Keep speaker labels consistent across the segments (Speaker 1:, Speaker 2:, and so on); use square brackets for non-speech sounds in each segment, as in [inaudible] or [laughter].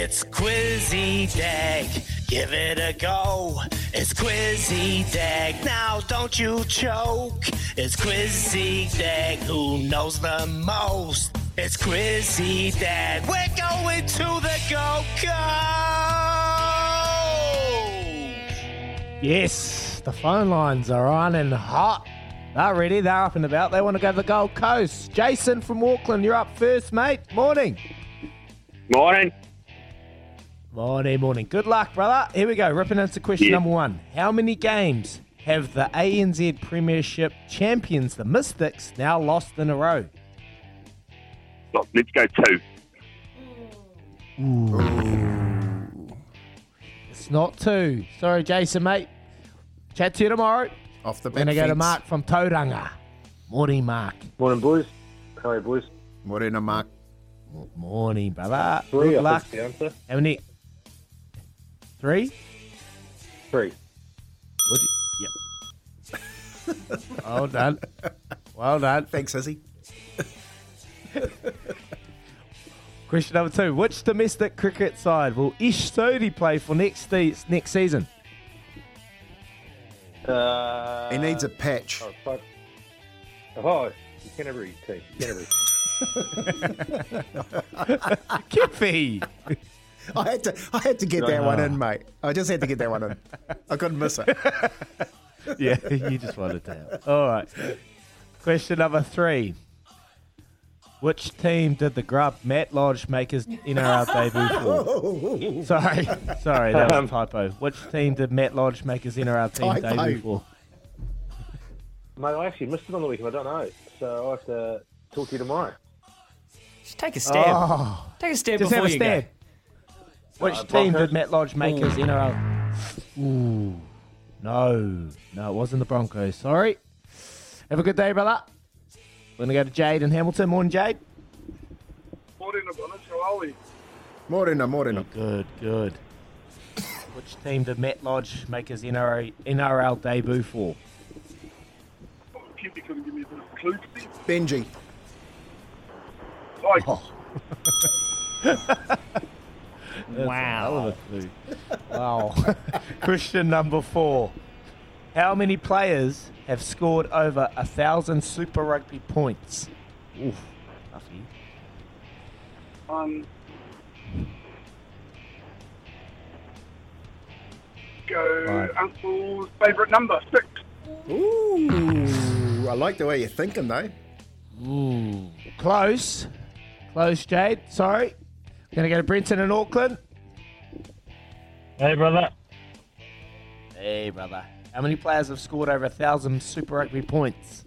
Speaker 1: It's Quizzy Dag, give it a go. It's Quizzy Dag, now don't you choke. It's Quizzy Dag, who knows the most? It's Quizzy Dag, we're going to the Go Go.
Speaker 2: Yes, the phone lines are on and hot. They're ready, they're up and about. They want to go to the Gold Coast. Jason from Auckland, you're up first, mate. Morning.
Speaker 3: Morning.
Speaker 2: Morning, morning. Good luck, brother. Here we go. Ripping into question
Speaker 3: Yeah.
Speaker 2: number one. How many games have the ANZ Premiership champions, the Mystics, now lost in a row?
Speaker 3: Look, Let's go two.
Speaker 2: It's not two. Sorry, Jason, mate. Chat to you tomorrow.
Speaker 4: Off the
Speaker 2: We're going
Speaker 4: back
Speaker 2: to go to. Mark from Tauranga. Morning, Mark.
Speaker 5: Morning, boys. How are you, boys?
Speaker 4: Morena, Mark.
Speaker 2: Morning, brother.
Speaker 5: Three,
Speaker 2: Good
Speaker 5: I
Speaker 2: luck.
Speaker 5: the answer.
Speaker 2: How many? Three?
Speaker 5: Three.
Speaker 2: Would you- Yep. well done. Well done.
Speaker 4: Thanks, Izzy.
Speaker 2: Question number two. Which domestic cricket side will Ish Sodhi play for next se- next season?
Speaker 5: Uh,
Speaker 4: He needs a patch.
Speaker 5: Oh, fuck. Oh, Canterbury team. Canterbury.
Speaker 2: Kippy.
Speaker 4: I had to, I had to get that one in, ah. mate. I just had to get that one in. I couldn't miss it. [laughs]
Speaker 2: yeah, you just wanted to help. All right. Question number three. Which team did the grub Matt Lodge make his NRL [laughs] debut for? Oh. Sorry, sorry, that was a um, typo. Which team did Matt Lodge make his NRL team
Speaker 4: Typo.
Speaker 2: debut for?
Speaker 5: Mate, I actually missed it on the weekend. I don't know. So I'll have to talk to you tomorrow.
Speaker 6: Just take a stab.
Speaker 2: Oh,
Speaker 6: Take a stab
Speaker 2: just
Speaker 6: before
Speaker 2: have a
Speaker 6: you
Speaker 2: stab.
Speaker 6: Go.
Speaker 2: Which
Speaker 5: Uh,
Speaker 2: team
Speaker 5: Broncos.
Speaker 2: did Matt Lodge make his NRL? Ooh, no, no, it wasn't the Broncos. Sorry. Have a good day, brother. We're gonna go to Jade in Hamilton. Morning, Jade.
Speaker 3: Morning, Adonis. How are we?
Speaker 4: Morena, Morena.
Speaker 2: Good, good. Which team did Matt Lodge make his NRL, NRL debut for?
Speaker 3: Oh, Kippy couldn't give me a bit of clue. Steve.
Speaker 4: Benji.
Speaker 3: Like, [laughs] [laughs]
Speaker 2: wow. Wow. [laughs] Question number four. How many players have scored over a thousand Super Rugby points? Oof, toughy.
Speaker 3: um, go
Speaker 2: Five.
Speaker 3: Ansel's favourite number, six.
Speaker 4: Ooh, [laughs] I like the way you're thinking, though.
Speaker 2: Ooh, close. Close, Jade. Sorry. Gonna go to Brenton in Auckland.
Speaker 7: Hey, brother.
Speaker 2: Hey, brother. How many players have scored over a thousand Super Rugby points?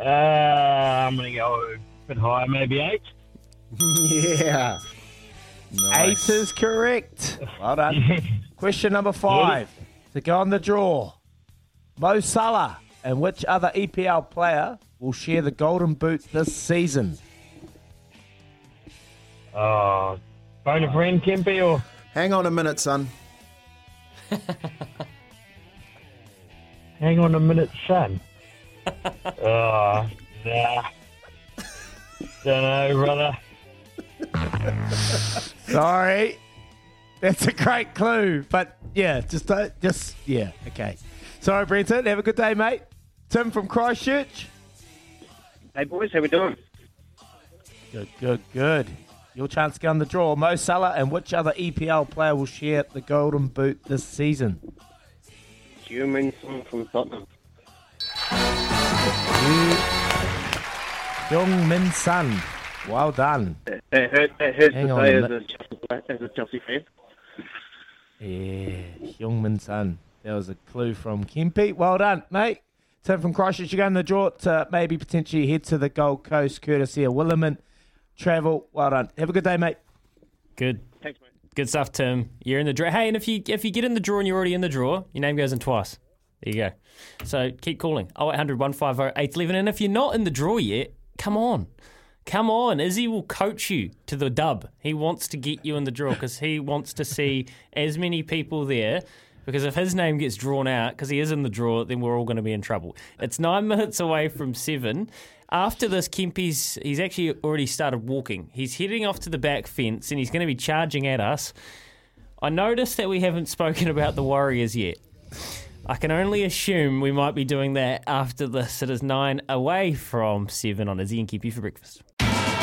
Speaker 7: Uh, I'm going to go a bit higher, maybe eight. [laughs]
Speaker 4: yeah.
Speaker 2: Eight is correct. Well done. [laughs] Question number five. To go on the draw, Mo Salah and which other EPL player will share the Golden Boot this season?
Speaker 7: Oh, phone a oh. friend, Kempy, or
Speaker 4: Hang on a minute, son.
Speaker 7: hang on a minute, son. oh, [laughs] nah. Don't know, brother.
Speaker 2: Sorry. That's a great clue, but yeah, just don't, just yeah, okay. Sorry, Brenton. Have a good day, mate. Tim from Christchurch.
Speaker 8: Hey boys, how we doing?
Speaker 2: Good, good, good. Your chance to go on the draw. Mo Salah and which other EPL player will share the Golden Boot this season?
Speaker 8: Heung-min from Tottenham.
Speaker 2: Heung-min Son. Well done.
Speaker 8: It hurt, it hurts
Speaker 2: Hang
Speaker 8: to say as a, Chelsea, as a Chelsea fan.
Speaker 2: Yeah, Heung-min Son. That was a clue from Kempy. Well done, mate. Tim from Christchurch, you go in the draw to maybe potentially head to the Gold Coast courtesy of Willerman Travel. Well done. Have a good day, mate.
Speaker 6: Good.
Speaker 8: Thanks, mate.
Speaker 6: Good stuff, Tim. You're in the draw. Hey, and if you if you get in the draw and you're already in the draw, your name goes in twice. There you go. So keep calling 0800 150 811. And if you're not in the draw yet, come on. Come on. Izzy will coach you to the dub. He wants to get you in the draw because he wants to see as many people there. Because if his name gets drawn out, because he is in the draw, then we're all going to be in trouble. It's nine minutes away from seven. After this, Kempy's he's actually already started walking. He's heading off to the back fence and he's going to be charging at us. I noticed that we haven't [laughs] spoken about the Warriors yet. I can only assume we might be doing that after this. It is nine away from seven on Izzy and Kempy for breakfast.